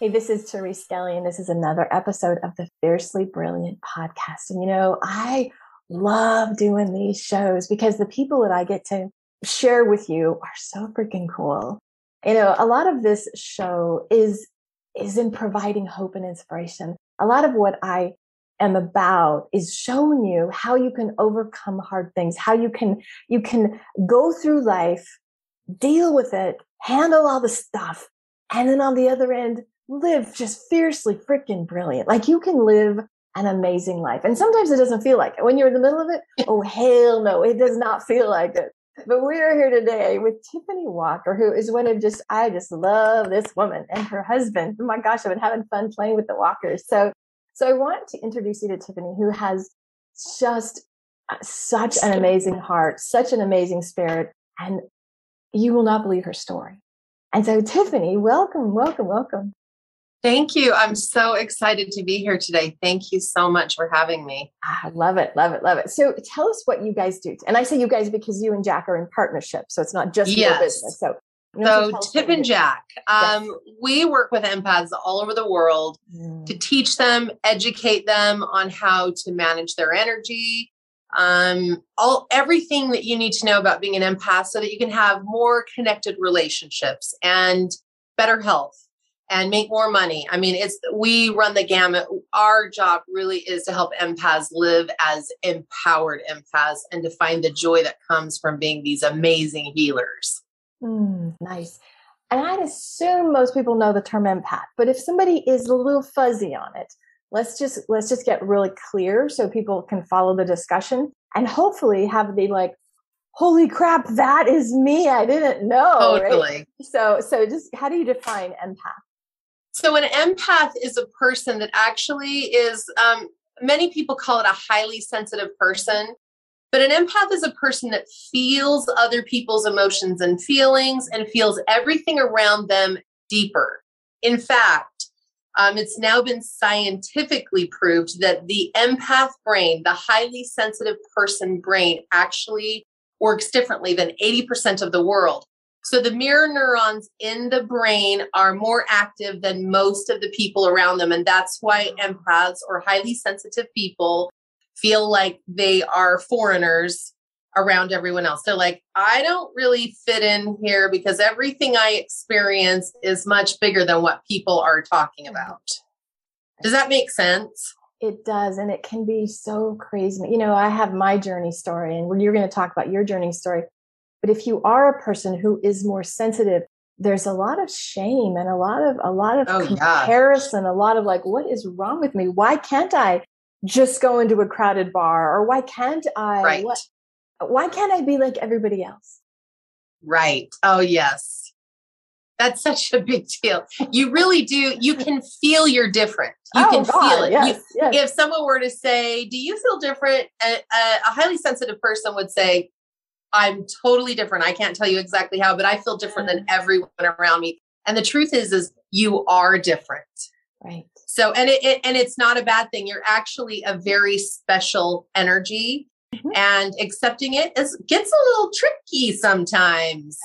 Hey, this is Therese Skelly, and this is another episode of the Fiercely Brilliant podcast. And you know, I love doing these shows because the people that I get to share with you are so freaking cool. You know, a lot of this show is is in providing hope and inspiration. A lot of what I am about is showing you how you can overcome hard things, how you can you can go through life, deal with it, handle all the stuff, and then on the other end live just fiercely freaking brilliant. Like you can live an amazing life. And sometimes it doesn't feel like it. When you're in the middle of it, oh, hell no, it does not feel like it. But we are here today with Tiffany Walker, who is one of just, I just love this woman and her husband. Oh my gosh, I've been having fun playing with the Walkers. So, so I want to introduce you to Tiffany, who has just uh, such an amazing heart, such an amazing spirit, and you will not believe her story. And so, Tiffany, welcome, welcome, welcome. Thank you. I'm so excited to be here today. Thank you so much for having me. I love it, love it, love it. So tell us what you guys do. And I say you guys because you and Jack are in partnership. So it's not just yes. your business. So so Tip and Jack, um, yes. we work with empaths all over the world mm. to teach them, educate them on how to manage their energy, um, all everything that you need to know about being an empath, so that you can have more connected relationships and better health and make more money. I mean, it's we run the gamut. Our job really is to help empaths live as empowered empaths and to find the joy that comes from being these amazing healers. Mm, nice. And I'd assume most people know the term empath, but if somebody is a little fuzzy on it, let's just let's just get really clear so people can follow the discussion and hopefully have the like holy crap that is me i didn't know totally. Right? so so just how do you define empath so, an empath is a person that actually is, um, many people call it a highly sensitive person, but an empath is a person that feels other people's emotions and feelings and feels everything around them deeper. In fact, um, it's now been scientifically proved that the empath brain, the highly sensitive person brain, actually works differently than 80% of the world. So the mirror neurons in the brain are more active than most of the people around them. And that's why empaths or highly sensitive people feel like they are foreigners around everyone else. They're like, I don't really fit in here because everything I experience is much bigger than what people are talking about. Does that make sense? It does. And it can be so crazy. You know, I have my journey story, and you're going to talk about your journey story. But if you are a person who is more sensitive, there's a lot of shame and a lot of a lot of oh, comparison, yeah. a lot of like, what is wrong with me? Why can't I just go into a crowded bar? Or why can't I right. what why can't I be like everybody else? Right. Oh yes. That's such a big deal. You really do. You can feel you're different. You oh, can God, feel it. Yes, you, yes. If someone were to say, "Do you feel different?" A, a, a highly sensitive person would say, I'm totally different. I can't tell you exactly how, but I feel different than everyone around me. And the truth is, is you are different. Right. So, and it, it and it's not a bad thing. You're actually a very special energy, mm-hmm. and accepting it is gets a little tricky sometimes.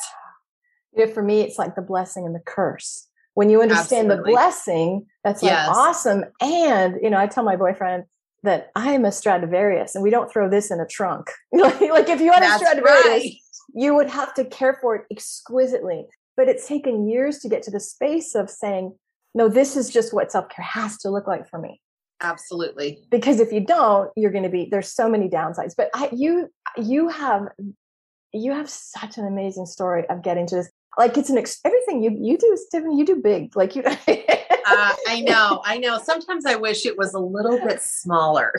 You know, for me, it's like the blessing and the curse. When you understand Absolutely. the blessing, that's like yes. awesome. And you know, I tell my boyfriend, that I'm a Stradivarius and we don't throw this in a trunk. like if you had That's a Stradivarius, right. you would have to care for it exquisitely. But it's taken years to get to the space of saying, no, this is just what self care has to look like for me. Absolutely. Because if you don't, you're going to be there's so many downsides. But I, you you have you have such an amazing story of getting to this. Like it's an ex- everything you you do, Tiffany. You do big. Like you. uh, I know. I know. Sometimes I wish it was a little bit smaller.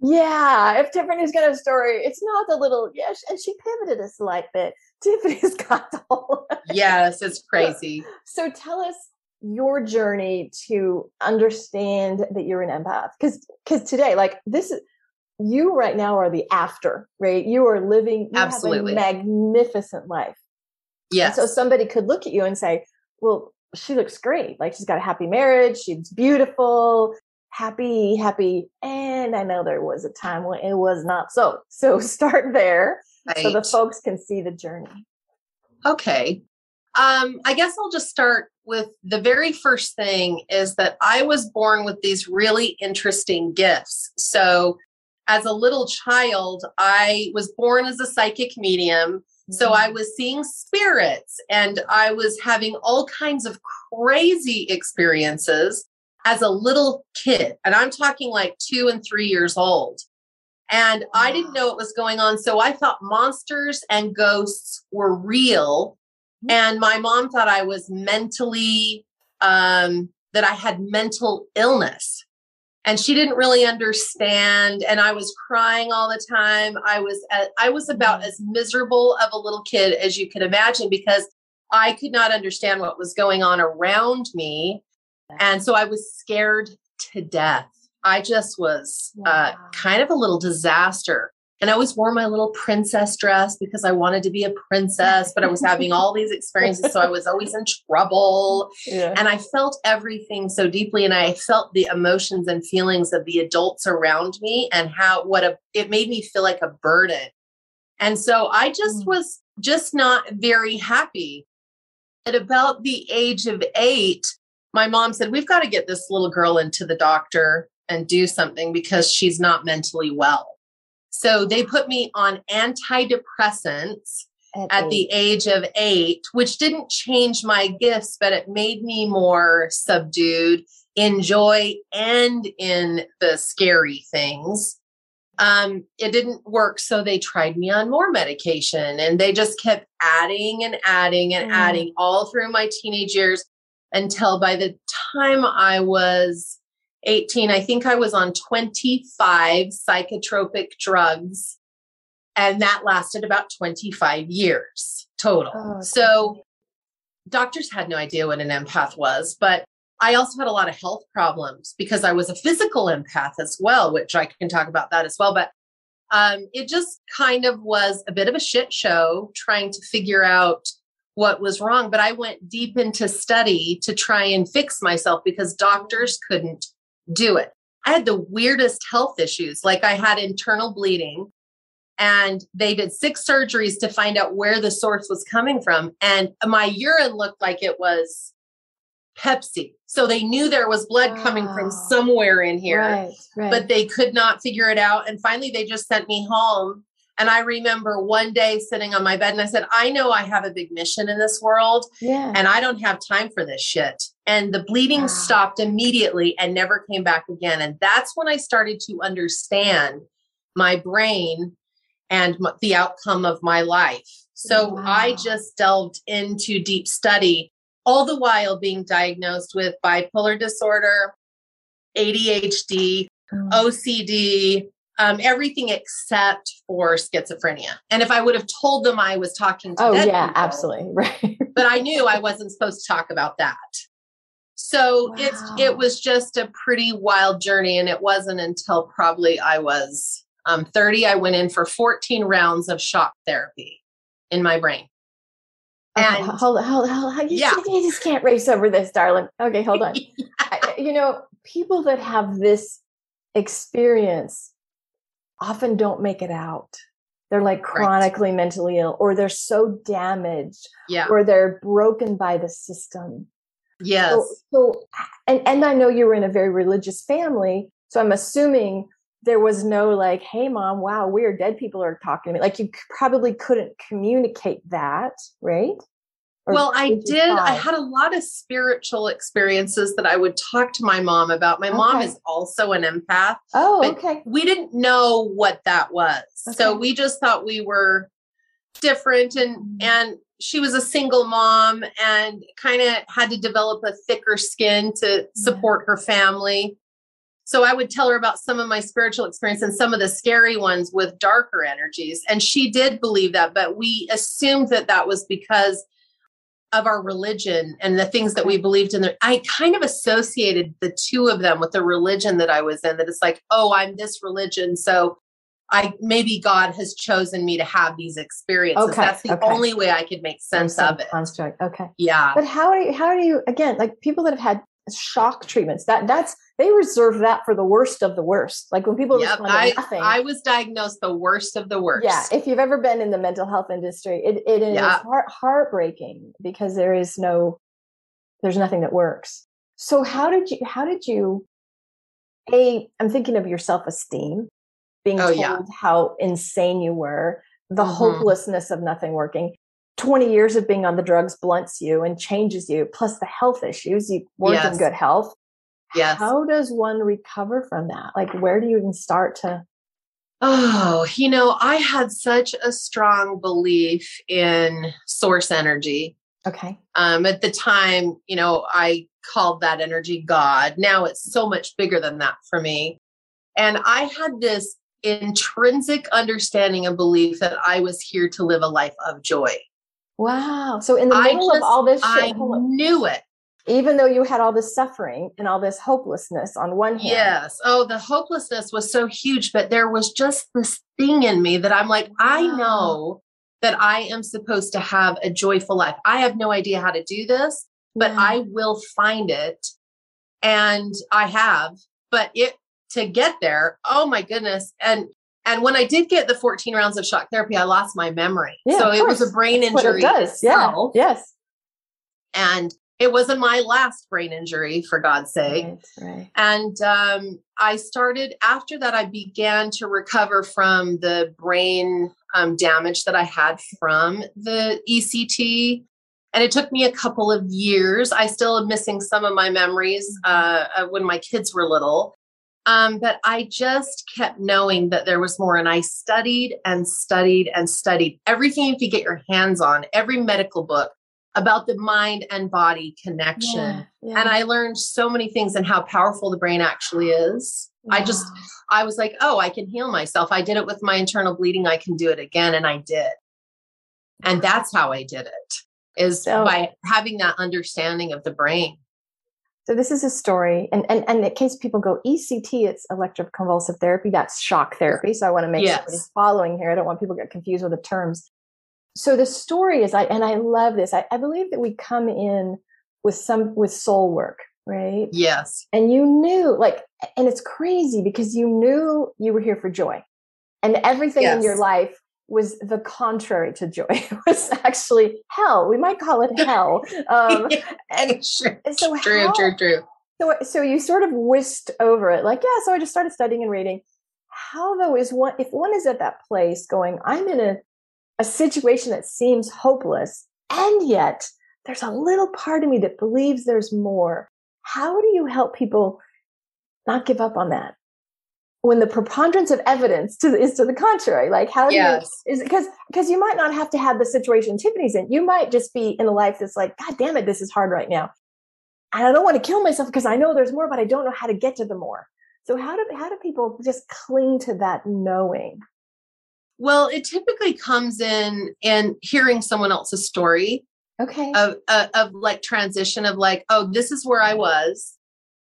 yeah, if Tiffany's got a story, it's not the little yes, and she pivoted a slight bit. Tiffany's got the whole. yes, it's crazy. So, so tell us your journey to understand that you're an empath because because today like this is you right now are the after right you are living you absolutely magnificent life yes and so somebody could look at you and say well she looks great. Like she's got a happy marriage. She's beautiful happy happy. And i know there was a time when it was not so. So start there right. so the folks can see the journey. Okay. Um, I guess I'll just start with the very first thing is that I was born with these really interesting gifts. So, as a little child, I was born as a psychic medium. So, I mm. was seeing spirits and I was having all kinds of crazy experiences as a little kid. And I'm talking like two and three years old. And I didn't know what was going on. So, I thought monsters and ghosts were real and my mom thought I was mentally, um, that I had mental illness. And she didn't really understand. And I was crying all the time. I was, at, I was about mm-hmm. as miserable of a little kid as you could imagine because I could not understand what was going on around me. And so I was scared to death. I just was uh, kind of a little disaster. And I always wore my little princess dress because I wanted to be a princess, but I was having all these experiences. So I was always in trouble. Yeah. And I felt everything so deeply. And I felt the emotions and feelings of the adults around me and how, what a, it made me feel like a burden. And so I just mm. was just not very happy. At about the age of eight, my mom said, We've got to get this little girl into the doctor and do something because she's not mentally well. So they put me on antidepressants at, at the age of eight, which didn't change my gifts, but it made me more subdued in joy and in the scary things. Um, it didn't work. So they tried me on more medication and they just kept adding and adding and mm. adding all through my teenage years until by the time I was 18, I think I was on 25 psychotropic drugs. And that lasted about 25 years total. Oh, so doctors had no idea what an empath was, but I also had a lot of health problems because I was a physical empath as well, which I can talk about that as well. But um, it just kind of was a bit of a shit show trying to figure out what was wrong. But I went deep into study to try and fix myself because doctors couldn't do it. I had the weirdest health issues. Like I had internal bleeding and they did six surgeries to find out where the source was coming from. And my urine looked like it was Pepsi. So they knew there was blood wow. coming from ah. somewhere in here, right, right. but they could not figure it out. And finally, they just sent me home and I remember one day sitting on my bed and I said, I know I have a big mission in this world yeah. and I don't have time for this shit. And the bleeding wow. stopped immediately and never came back again. And that's when I started to understand my brain and the outcome of my life. So wow. I just delved into deep study, all the while being diagnosed with bipolar disorder, ADHD, mm. OCD, um, everything except for schizophrenia. And if I would have told them I was talking to, oh yeah, people, absolutely right. but I knew I wasn't supposed to talk about that. So wow. it's it was just a pretty wild journey, and it wasn't until probably I was um, 30 I went in for 14 rounds of shock therapy in my brain. And hold on, hold on, hold on. You, yeah. you just can't race over this, darling. Okay, hold on. yeah. I, you know, people that have this experience often don't make it out. They're like chronically right. mentally ill, or they're so damaged, yeah. or they're broken by the system. Yes. So, so, and and I know you were in a very religious family, so I'm assuming there was no like, "Hey, mom, wow, weird dead people are talking to me." Like you probably couldn't communicate that, right? Well, I did. I had a lot of spiritual experiences that I would talk to my mom about. My mom is also an empath. Oh, okay. We didn't know what that was. So we just thought we were different and Mhm. and she was a single mom and kind of had to develop a thicker skin to support her family. So I would tell her about some of my spiritual experience and some of the scary ones with darker energies. And she did believe that, but we assumed that that was because of our religion and the things that we believed in. There. I kind of associated the two of them with the religion that I was in, that it's like, oh, I'm this religion. So I maybe God has chosen me to have these experiences. Okay, That's the okay. only way I could make sense of it. construct. Okay. Yeah. But how do you, how do you again like people that have had shock treatments that that's they reserve that for the worst of the worst. Like when people Yep, respond to I, nothing. I was diagnosed the worst of the worst. Yeah, if you've ever been in the mental health industry, it, it is Yeah. heart, heartbreaking because there is no, there's nothing that works. So how did you, how did you, a, I'm thinking of your self-esteem, being Oh, told yeah. how insane you were, the Mhm. hopelessness of nothing working. 20 years of being on the drugs blunts you and changes you, plus the health issues. You weren't in good health. Yes. How does one recover from that? Like, where do you even start to? Oh, you know, I had such a strong belief in source energy. Okay. Um, at the time, you know, I called that energy God. Now it's so much bigger than that for me. And I had this intrinsic understanding and belief that I was here to live a life of joy. Wow. So in the middle of all this shit, I knew it. Even though you had all this suffering and all this hopelessness on one hand. Yes. Oh, the hopelessness was so huge, but there was just this thing in me that I'm like, I know that I am supposed to have a joyful life. I have no idea how to do this, but Yeah. I will find it. And I have, but it to get there, oh my goodness. And and when I did get the 14 rounds of shock therapy, I lost my memory. Yeah, so it was a brain That's what injury it does. Yeah. Yes. And it wasn't my last brain injury, for God's sake. Right, right. And um, I started after that, I began to recover from the brain um, damage that I had from the ECT. And it took me a couple of years. I still am missing some of my memories uh, when my kids were little. Um, but I just kept knowing that there was more. And I studied and studied and studied everything you could get your hands on, every medical book about the mind and body connection. Yeah, yeah. And I learned so many things and how powerful the brain actually is. I just, I was like, oh, I can heal myself. I did it with my internal bleeding. I can do it again. And I did. And that's how I did it is So- by having that understanding of the brain. So this is a story, and, and and in case people go ECT, it's electroconvulsive therapy. That's shock therapy. So I want to make sure Yes. everybody's following here. I don't want people to get confused with the terms. So the story is, I and I love this. I, I believe that we come in with some with soul work, right? Yes. And you knew, like, and it's crazy because you knew you were here for joy, and everything in your life was the contrary to joy. It was actually hell. We might call it hell. Um, and Sure. so true, true, true. so, so you sort of whisked over it, like, yeah. So I just started studying and reading. How though is one if one is at that place going, I'm in a a situation that seems hopeless, and yet there's a little part of me that believes there's more. How do you help people not give up on that when the preponderance of evidence to, is to the contrary? Like, how do Yes. you is because because you might not have to have the situation Tiffany's in. You might just be in a life that's like, God damn it, this is hard right now and I don't want to kill myself because I know there's more, but I don't know how to get to the more. So how do how do people just cling to that knowing? Well, it typically comes in in hearing someone else's story Okay. of, of of like transition of like, oh, this is where I was,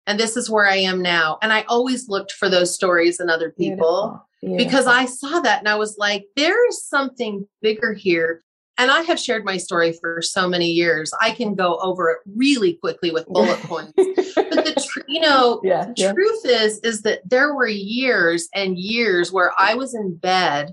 and this is where I am now. And I always looked for those stories in other people. Beautiful, because. I saw that and I was like, there is something bigger here. And I have shared my story for so many years. I can go over it really quickly with bullet points. But the tr- you know, yeah, the yeah. truth is is that there were years and years where I was in bed.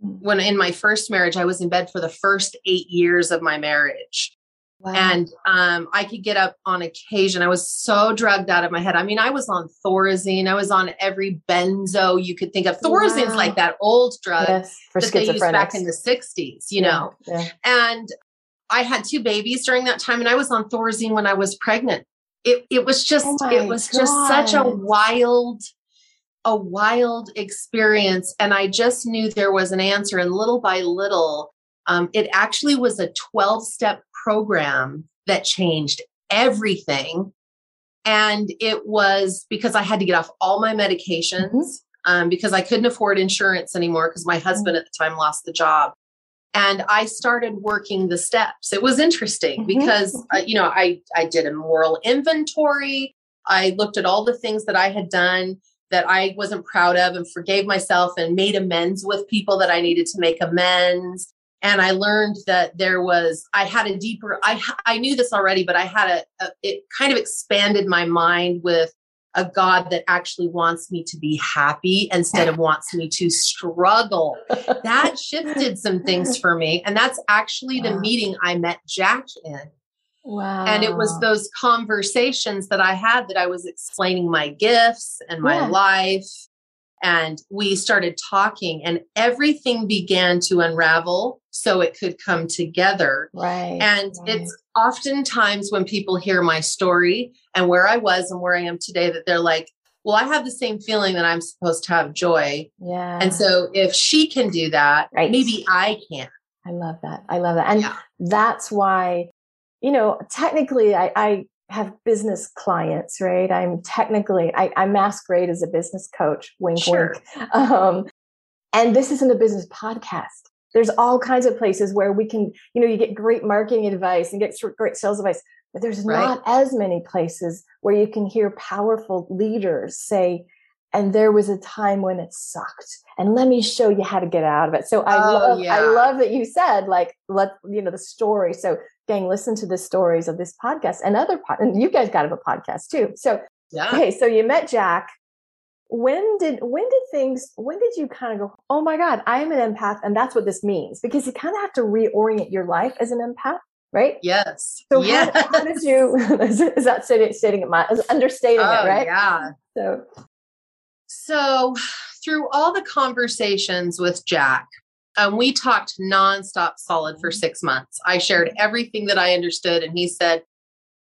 When in my first marriage I was in bed for the first 8 years of my marriage Wow. and um, I could get up on occasion. I was so drugged out of my head. I mean, I was on Thorazine. I was on every benzo you could think of. Thorazine's Wow. like that old drug yes, for that they used back in the 60s, you Yeah, know. yeah. And I had two babies during that time and I was on Thorazine when I was pregnant. It it was just Oh it was just such a wild a wild experience and I just knew there was an answer and little by little um, it actually was a 12 step program that changed everything and it was because I had to get off all my medications Mhm. um, because I couldn't afford insurance anymore because my husband at the time lost the job. And I started working the steps. It was interesting Mhm. because uh, you know I I did a moral inventory. I looked at all the things that I had done that I wasn't proud of and forgave myself and made amends with people that I needed to make amends. And I learned that there was I had a deeper, I, I knew this already, but I had a, a it kind of expanded my mind with a God that actually wants me to be happy instead of wants me to struggle. That shifted some things for me. And that's actually the meeting I met Jack in. Wow. And it was those conversations that I had that I was explaining my gifts and my Yeah. life. And we started talking, and everything began to unravel so it could come together. right. And right. it's oftentimes when people hear my story and where I was and where I am today that they're like, well, I have the same feeling that I'm supposed to have joy. yeah. And so if she can do that, Right. maybe I can. I love that. I love that. And Yeah. that's why, you know, technically I, I have business clients, right? I'm technically, I, I masquerade as a business coach, wink, Sure. wink. Um, and this isn't a business podcast. There's all kinds of places where we can, you know, you get great marketing advice and get great sales advice, but there's Right. not as many places where you can hear powerful leaders say, and there was a time when it sucked and let me show you how to get out of it so i Oh, love yeah. i love that you said like let you know the story so gang listen to the stories of this podcast and other pod- and you guys got have a podcast too so Yeah. okay so you met jack when did when did things when did you kind of go oh my god i am an empath and that's what this means because you kind of have to reorient your life as an empath right Yes. so yes. how, how did you is, is that stating, stating it my understating oh, it right Yeah. so So, through all the conversations with Jack, um, we talked nonstop solid for six months. I shared everything that I understood, and he said,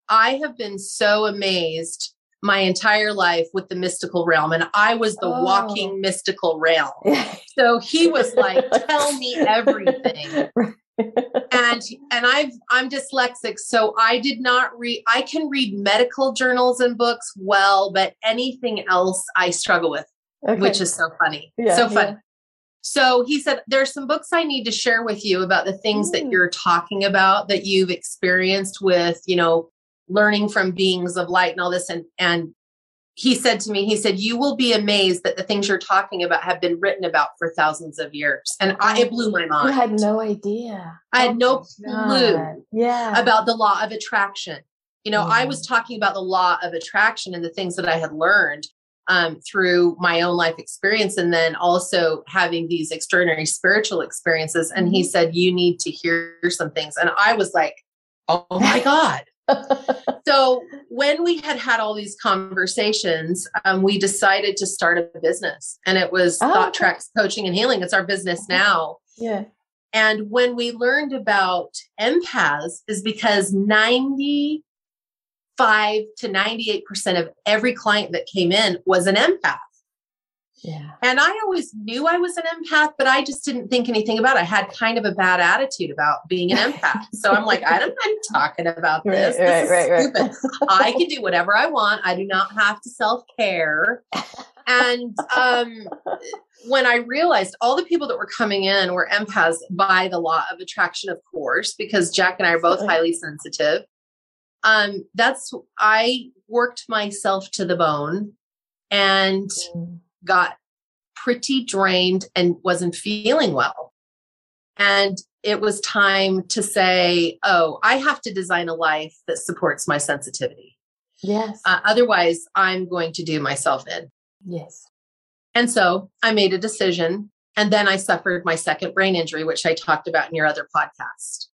I have been so amazed my entire life with the mystical realm, and I was the Oh. walking mystical realm. So he was like, Tell me everything. and and I've I'm dyslexic, so I did not read. I can read medical journals and books well, but anything else I struggle with, Okay. which is so funny, Yeah, so fun. yeah. So he said, "There's some books I need to share with you about the things Mm. that you're talking about that you've experienced with, you know, learning from beings of light and all this." And and he said to me, he said, "You will be amazed that the things you're talking about have been written about for thousands of years." And I, it blew my mind. I had no idea. I had no clue Yeah. about the law of attraction. You know, I Mm. was talking about the law of attraction and the things that I had learned um, through my own life experience, and then also having these extraordinary spiritual experiences. And he Mhm. said, You need to hear some things. And I was like, Oh my God. so when we had had all these conversations, um, we decided to start a business, and it was Oh, Thought. Tracks Coaching and Healing. It's our business now. yeah. And when we learned about empaths, is because 95 to 98% of every client that came in was an empath. Yeah. And I always knew I was an empath, but I just didn't think anything about it. I had kind of a bad attitude about being an empath. So I'm like, I don't, I'm talking about Right, this. right, this is right, right. stupid. I can do whatever I want. I do not have to self care. And um, when I realized all the people that were coming in were empaths by the law of attraction, of course, because Jack and I are both highly sensitive. Um, that's I worked myself to the bone and Mm. got pretty drained and wasn't feeling well. And it was time to say, oh, I have to design a life that supports my sensitivity. Yes. Uh, otherwise, I'm going to do myself in. yes. And so I made a decision. And then I suffered my second brain injury, which I talked about in your other podcast.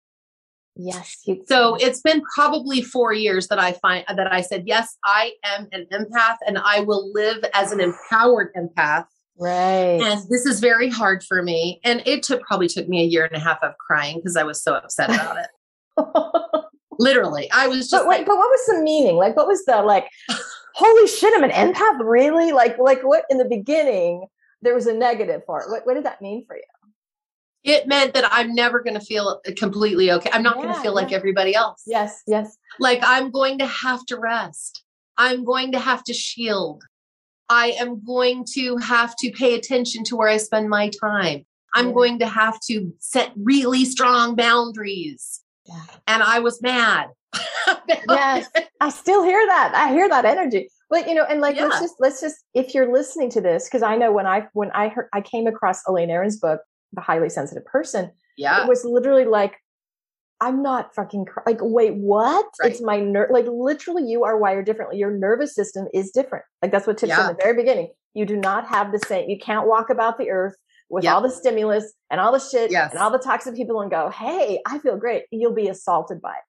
Yes. You, So it's been probably four years that I find that I said, yes, I am an empath and I will live as an empowered empath. right. And this is very hard for me. And it took probably took me a year and a half of crying because I was so upset about it. Literally, I was just. But, like, but what was the meaning? Like, what was the like? holy shit, I'm an empath, really? Like, like what in the beginning? There was a negative part. What, what did that mean for you? It meant that I'm never going to feel uh, completely okay. I'm not yeah, going to feel yeah. like everybody else. Yes, yes. Like I'm going to have to rest. I'm going to have to shield. I am going to have to pay attention to where I spend my time. I'm yeah. going to have to set really strong boundaries. Yeah. And I was mad. yes, I still hear that. I hear that energy. But you know, and like let's just let's just if you're listening to this, because I know when I when I heard I came across Elaine Aron's book, The Highly Sensitive Person, yeah, it was literally like I'm not fucking cr- like, wait, what? Right. It's my nerve. Like, literally, you are wired differently. Your nervous system is different. Like, that's what Tip yeah. in the very beginning. You do not have the same, you can't walk about the earth with yep. all the stimulus and all the shit yes. and all the toxic people and go, hey, I feel great. You'll be assaulted by it.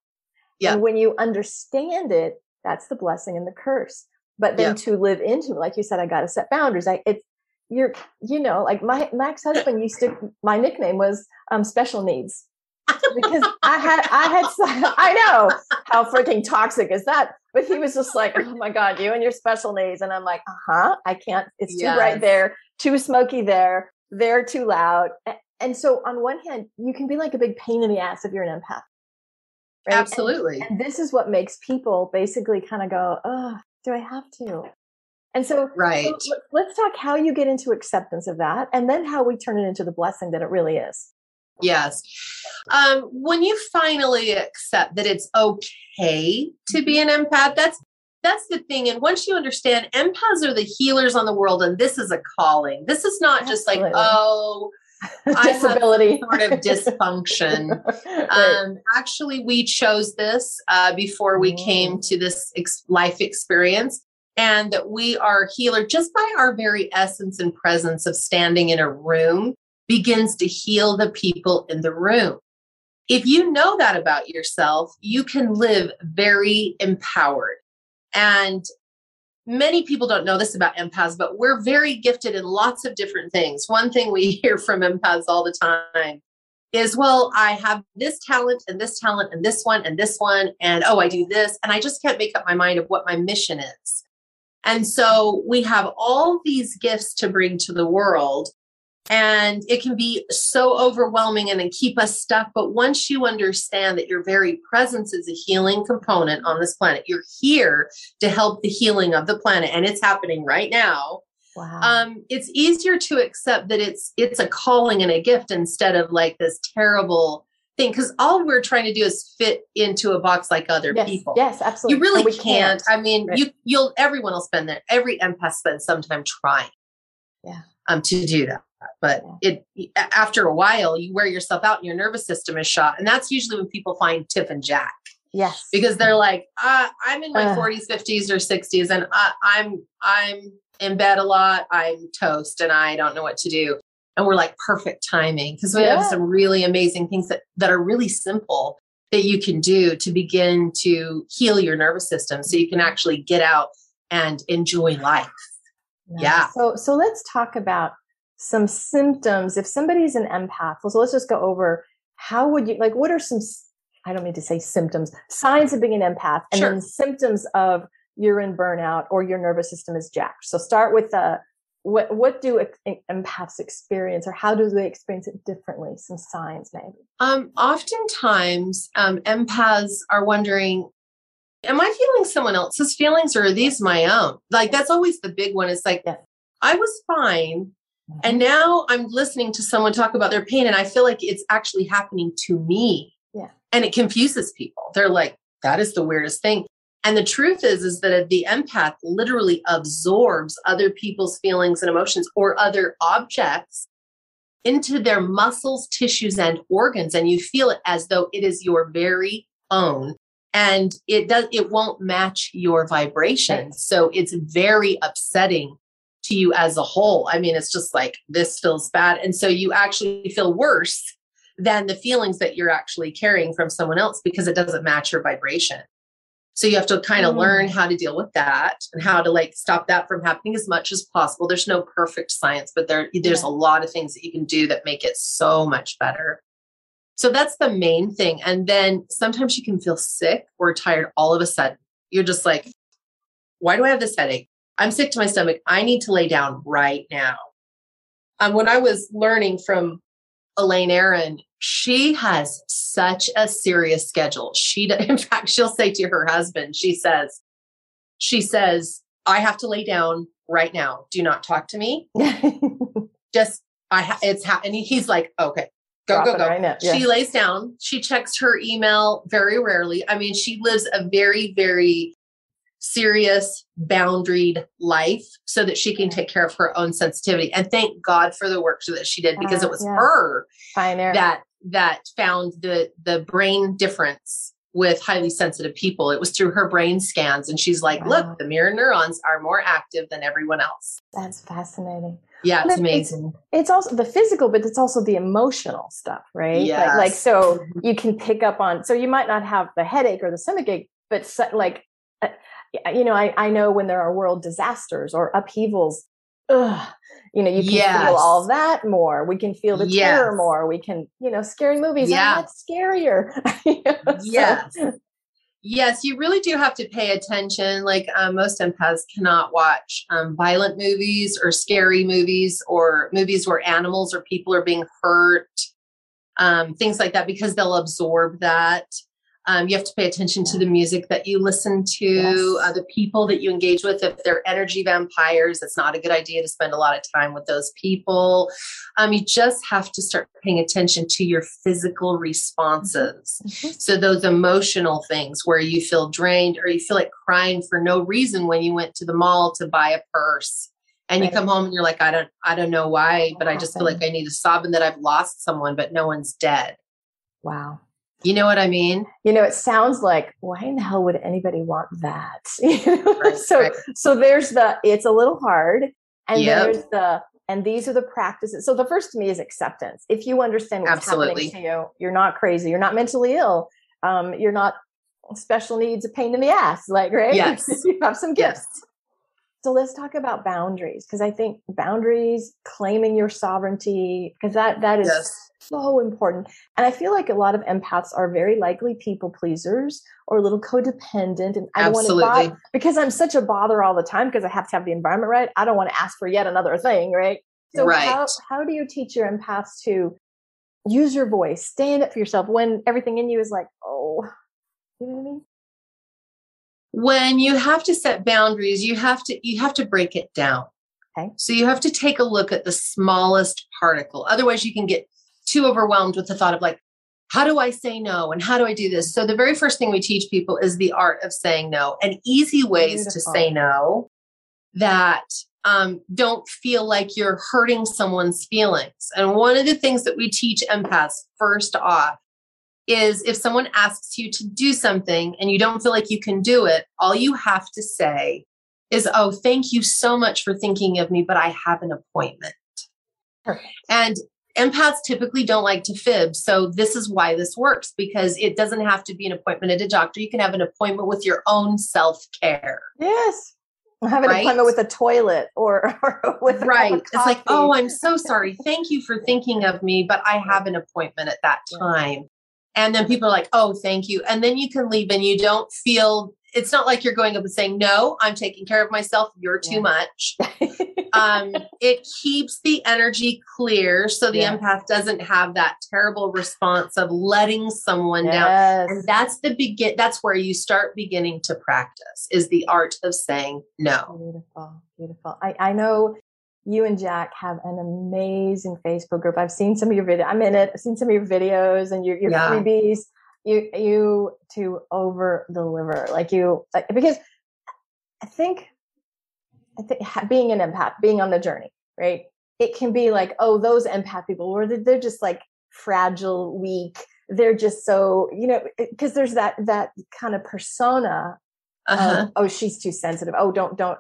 Yep. And when you understand it, that's the blessing and the curse. But then yep. to live into it, like you said, I got to set boundaries. I, it's, you're, you know, like my, my ex-husband used to, my nickname was um, special needs because I had, I had, I know how freaking toxic is that, but he was just like, oh my God, you and your special needs. And I'm like, uh huh, I can't, it's yes. too bright there, too smoky there, they're too loud. And so on one hand, you can be like a big pain in the ass if you're an empath. Right? Absolutely. And, and this is what makes people basically kind of go, oh, do I have to? And so, right. So let's talk how you get into acceptance of that and then how we turn it into the blessing that it really is. Yes. Um, when you finally accept that it's okay to be an empath, that's that's the thing. And once you understand empaths are the healers on the world, and this is a calling. This is not Absolutely. just like, oh, disability sort of dysfunction. right. um, actually, we chose this uh, before we mm. came to this ex- life experience, and that we are healer just by our very essence and presence of standing in a room begins to heal the people in the room. If you know that about yourself, you can live very empowered. And many people don't know this about empaths, but we're very gifted in lots of different things. One thing we hear from empaths all the time is, well, I have this talent and this talent and this one and this one. And oh, I do this. And I just can't make up my mind of what my mission is. And so we have all these gifts to bring to the world. And it can be so overwhelming and, and keep us stuck. But once you understand that your very presence is a healing component on this planet you're here to help the healing of the planet. And it's happening right now. Wow. um, it's easier to accept that it's it's a calling and a gift instead of like this terrible thing because all we're trying to do is fit into a box like other yes, people. yes absolutely. You really can't. can't. i mean right. you you'll everyone will spend that every empath spends some time trying yeah. um to do that. But it after a while you wear yourself out and your nervous system is shot. And that's usually when people find tiff and jack. Yes. Because they're like uh, i'm in my uh. 40s 50s or 60s and I, i'm i'm in bed a lot. I'm toast and i don't know what to do and we're like perfect timing because we yeah. have some really amazing things that that are really simple that you can do to begin to heal your nervous system so you can actually get out and enjoy life nice. yeah so so let's talk about some symptoms if somebody's an empath so let's just go over how would you like what are some i don't mean to say symptoms signs of being an empath and sure. then symptoms of you're in burnout or your nervous system is jacked so start with the uh, what what do empaths experience or how do they experience it differently some signs maybe um oftentimes um empaths are wondering am i feeling someone else's feelings or are these my own like that's always the big one it's like i was fine and mm-hmm. now I'm listening to someone talk about their pain and I feel like it's actually happening to me. Yeah. And it confuses people. They're like, that is the weirdest thing. And the truth is, is that the empath literally absorbs other people's feelings and emotions or other objects into their muscles, tissues, and organs. And you feel it as though it is your very own. And it does, it won't match your vibration. So it's very upsetting to you as a whole. I mean, it's just like this feels bad. And so you actually feel worse than the feelings that you're actually carrying from someone else because it doesn't match your vibration. So you have to kind of mm. learn how to deal with that and how to like stop that from happening as much as possible. There's no perfect science, but there there's yeah. a lot of things that you can do that make it so much better. So that's the main thing. And then sometimes you can feel sick or tired all of a sudden. You're just like, why do I have this headache? I'm sick to my stomach. I need to lay down right now. Um, when I was learning from Elaine Aron, she has such a serious schedule. She, in fact, she'll say to her husband, she says, she says, I have to lay down right now. Do not talk to me. Just, I, ha- it's, and he's like, okay, go, go, go. Right yeah. She lays down. She checks her email very rarely. I mean, she lives a very, very serious, boundaried life so that she can take care of her own sensitivity. And thank God for the work that she did because uh, it was yeah. her Pioneer. that that found the the brain difference with highly sensitive people. It was through her brain scans and she's like, wow. "Look, the mirror neurons are more active than everyone else." That's fascinating. Yeah, it's amazing. It's, it's, also the physical, but it's also the emotional stuff, right? Yes. Like, like so mm-hmm. you can pick up on. So you might not have the headache or the stomach ache, but so, like you know, I, I know when there are world disasters or upheavals, ugh, you know, you can yes. feel all that more. We can feel the yes. terror more. We can, you know, scary movies yeah. are much scarier. you know, yes. So. Yes, you really do have to pay attention. Like um, most empaths cannot watch um, violent movies or scary movies or movies where animals or people are being hurt, um, things like that, because they'll absorb that. Um, you have to pay attention to the music that you listen to, yes. uh, the people that you engage with. If they're energy vampires, it's not a good idea to spend a lot of time with those people. Um, you just have to start paying attention to your physical responses. Mm-hmm. So, those emotional things where you feel drained or you feel like crying for no reason when you went to the mall to buy a purse and right. you come home and you're like i don't i don't know why but i just feel like i need to sob and that i've lost someone but no one's dead wow you know what I mean? You know, it sounds like why in the hell would anybody want that? right, so right. so there's the it's a little hard and yep. there's the and these are the practices. So the first to me is acceptance. If you understand what's Absolutely. happening to you, you're not crazy, you're not mentally ill, um, you're not special needs, a pain in the ass, like right? Yes. you have some gifts. Yes. So let's talk about boundaries because I think boundaries, claiming your sovereignty, because that that is yes so important. And I feel like a lot of empaths are very likely people pleasers or a little codependent. And I don't want to bother because I'm such a bother all the time because I have to have the environment right. I don't want to ask for yet another thing, right? So right. how how do you teach your empaths to use your voice, stand up for yourself when everything in you is like, oh, you know what I mean? When you have to set boundaries, you have to you have to break it down. Okay. So you have to take a look at the smallest particle. Otherwise, you can get too overwhelmed with the thought of like, how do I say no? And how do I do this? So the very first thing we teach people is the art of saying no and easy ways Beautiful. to say no that um, don't feel like you're hurting someone's feelings. And one of the things that we teach empaths first off is if someone asks you to do something and you don't feel like you can do it, all you have to say is, Oh, thank you so much for thinking of me, but I have an appointment. Perfect. And empaths typically don't like to fib. So this is why this works because it doesn't have to be an appointment at a doctor. You can have an appointment with your own self care. Yes. Have an right? appointment with a toilet or, or with right. It's like, oh, I'm so sorry. Thank you for thinking of me, but I have an appointment at that time. And then people are like, oh, thank you. And then you can leave and you don't feel it's not like you're going up and saying, no, I'm taking care of myself. You're too yeah. much. um, it keeps the energy clear so the yeah. empath doesn't have that terrible response of letting someone yes. down. And that's the begin that's where you start beginning to practice is the art of saying no. Beautiful, beautiful. I, I know you and Jack have an amazing Facebook group. I've seen some of your videos. I'm in it. I've seen some of your videos and your, your yeah. freebies. You you to over deliver, like you like, because I think I think being an empath, being on the journey, right? It can be like, oh, those empath people, or they're just like fragile, weak. They're just so, you know, because there's that that kind of persona. Uh-huh. Of, oh, she's too sensitive. Oh, don't don't.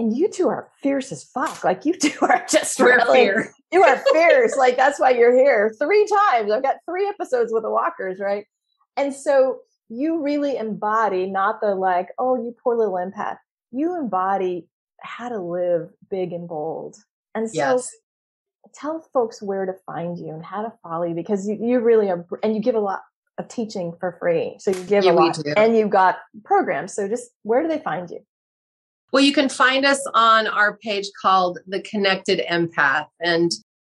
And you two are fierce as fuck. Like you two are just We're really, fierce. you are fierce. like that's why you're here three times. I've got three episodes with the walkers, right? And so you really embody not the like, oh, you poor little empath. You embody how to live big and bold. And so yes. tell folks where to find you and how to follow you because you, you really are, and you give a lot of teaching for free. So you give yeah, a lot and you've got programs. So just where do they find you? Well, you can find us on our page called The Connected Empath. And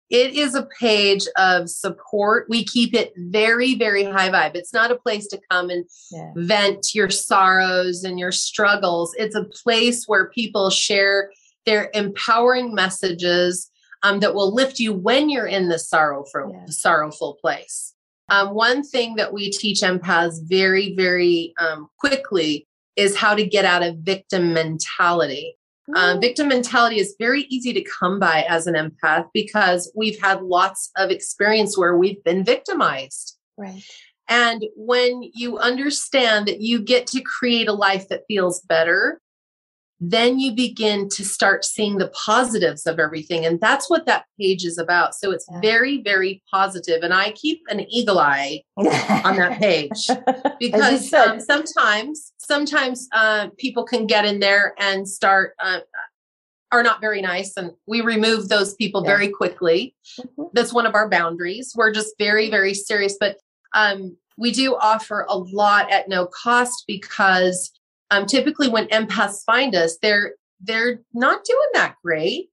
it is a page of support. We keep it very, very high vibe. It's not a place to come and yeah. vent your sorrows and your struggles. It's a place where people share their empowering messages um, that will lift you when you're in the sorrowful, yeah. sorrowful place. Um, one thing that we teach empaths very, very um, quickly is how to get out of victim mentality. Um, victim mentality is very easy to come by as an empath because we've had lots of experience where we've been victimized. Right. And when you understand that you get to create a life that feels better, then you begin to start seeing the positives of everything. And that's what that page is about. So it's very, very positive. And I keep an eagle eye on that page because um, sometimes, sometimes uh, people can get in there and start, uh, are not very nice. And we remove those people yeah. very quickly. Mm-hmm. That's one of our boundaries. We're just very, very serious. But um, we do offer a lot at no cost because um, typically when empaths find us, they're they're not doing that great.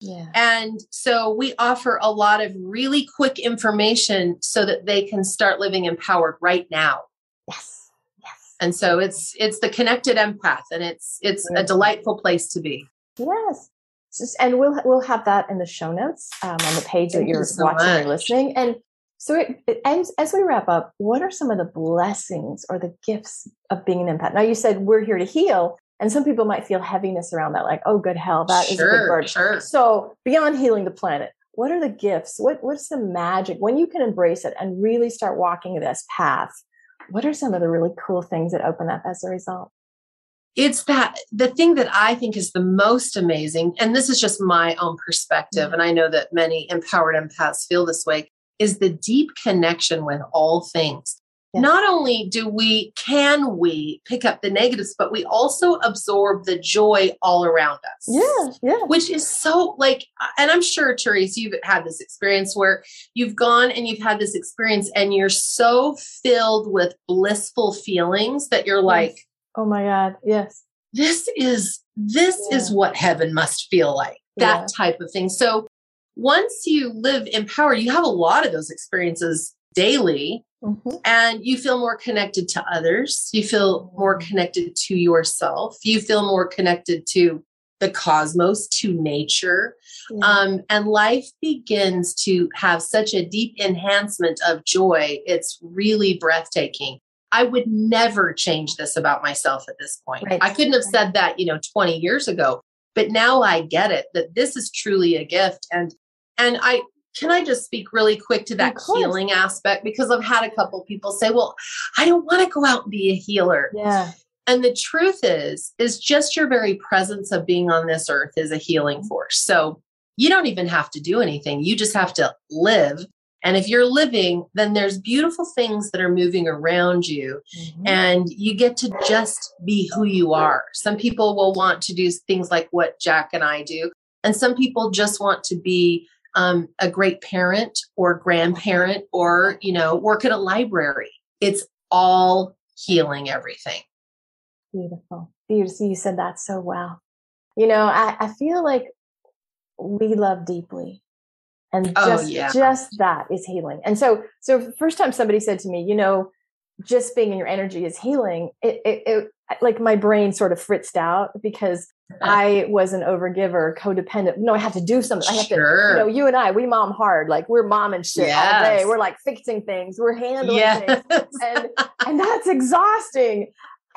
Yeah. And so we offer a lot of really quick information so that they can start living empowered right now. Yes. Yes. And so it's it's the connected empath and it's it's a delightful place to be. Yes. Just, and we'll we'll have that in the show notes um, on the page Thank that you're you so watching much. or listening. And so, it, it, as, as we wrap up, what are some of the blessings or the gifts of being an empath? Now, you said we're here to heal, and some people might feel heaviness around that, like, oh, good hell, that sure, is a big burden. Sure. So, beyond healing the planet, what are the gifts? What What's the magic when you can embrace it and really start walking this path? What are some of the really cool things that open up as a result? It's that the thing that I think is the most amazing, and this is just my own perspective, mm-hmm. and I know that many empowered empaths feel this way is the deep connection with all things. Yes. Not only do we, can we pick up the negatives, but we also absorb the joy all around us. Yeah, yeah. Which is so like, and I'm sure, Therese, you've had this experience where you've gone and you've had this experience and you're so filled with blissful feelings that you're yes. like, oh my God, yes. This is, this yeah. is what heaven must feel like. That yeah. type of thing. So once you live empowered, you have a lot of those experiences daily mm-hmm. and you feel more connected to others. You feel more mm-hmm. connected to yourself. You feel more connected to the cosmos, to nature. Um, and life begins to have such a deep enhancement of joy. It's really breathtaking. I would never change this about myself at this point. Right. I couldn't have said that, you know, 20 years ago, but now I get it that this is truly a gift. And and I can I just speak really quick to that healing aspect because I've had a couple people say, "Well, I don't want to go out and be a healer." Yeah. And the truth is is just your very presence of being on this earth is a healing force. So, you don't even have to do anything. You just have to live. And if you're living, then there's beautiful things that are moving around you mm-hmm. and you get to just be who you are. Some people will want to do things like what Jack and I do, and some people just want to be um, a great parent or grandparent or you know work at a library. It's all healing everything. Beautiful. Beautiful you said that so well. You know i, I feel like we love deeply. And oh, just yeah. just that is healing. And so so first time somebody said to me you know just being in your energy is healing it, it, it like my brain sort of fritzed out because uh-huh. I was an overgiver, codependent. No, I have to do something. I have sure. to, you know, you and I, we mom hard. Like we're mom and shit yes. all day. We're like fixing things. We're handling yes. things. And, and that's exhausting.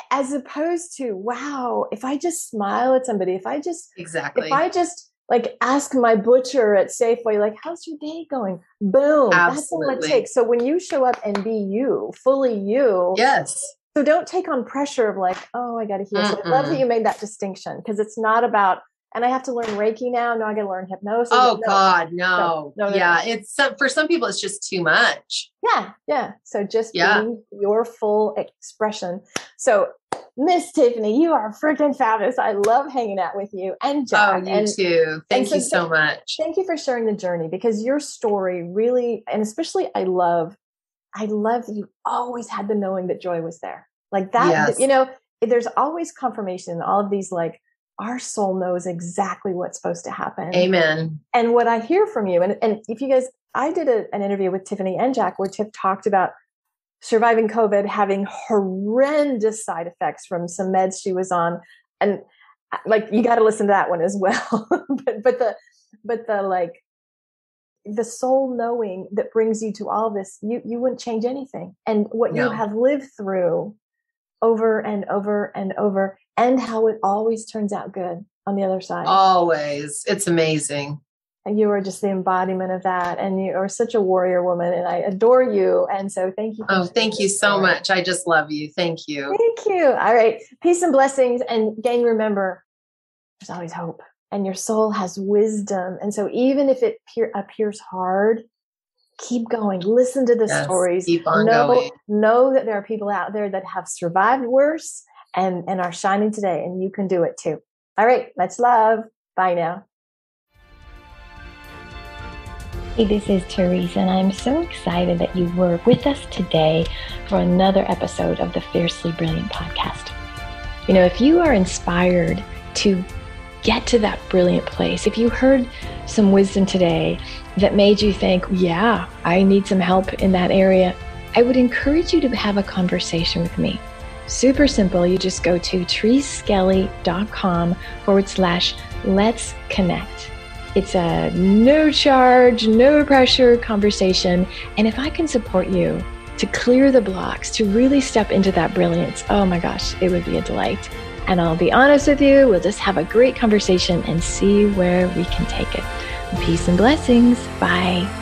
As opposed to, wow, if I just smile at somebody, if I just, exactly, if I just like ask my butcher at Safeway, like, how's your day going? Boom. Absolutely. That's all it takes. So when you show up and be you, fully you. Yes so don't take on pressure of like, oh, I got to heal. So I love that you made that distinction because it's not about, and I have to learn Reiki now. No, I got to learn hypnosis. Oh no. God, no. no. no yeah, it's some, for some people, it's just too much. Yeah, yeah. So just yeah. your full expression. So Miss Tiffany, you are freaking fabulous. I love hanging out with you and Jack. Oh, you and, too. Thank so you so much. Thank you for sharing the journey because your story really, and especially I love, I love that you always had the knowing that joy was there. Like that, Yes. you know, there's always confirmation in all of these, like, our soul knows exactly what's supposed to happen. Amen. And what I hear from you, and, and if you guys, I did a, an interview with Tiffany and Jack where Tiff talked about surviving COVID, having horrendous side effects from some meds she was on. And uh, like, you got to listen to that one as well. but, but the, but the like, the soul knowing that brings you to all this, you, you wouldn't change anything. And what No. you have lived through over and over and over, and how it always turns out good on the other side. Always. It's amazing. And you are just the embodiment of that. And you are such a warrior woman, and I adore you. And so thank you. Oh, thank you so story. much. I just love you. Thank you. Thank you. All right. Peace and blessings. And gang, remember, there's always hope. And your soul has wisdom. And so even if it peer, appears hard, keep going. Listen to the Yes, stories. keep on know, going. know that there are people out there that have survived worse and, and are shining today. And you can do it too. All right. Much love. Bye now. Hey, this is Therese, and I'm so excited that you were with us today for another episode of the Fiercely Brilliant podcast. You know, if you are inspired to get to that brilliant place, if you heard some wisdom today that made you think, yeah, I need some help in that area, I would encourage you to have a conversation with me. Super simple. You just go to thereseskelly.com forward slash let's connect. It's a no charge, no pressure conversation. And if I can support you to clear the blocks, to really step into that brilliance, oh my gosh, it would be a delight. And I'll be honest with you, we'll just have a great conversation and see where we can take it. Peace and blessings. Bye.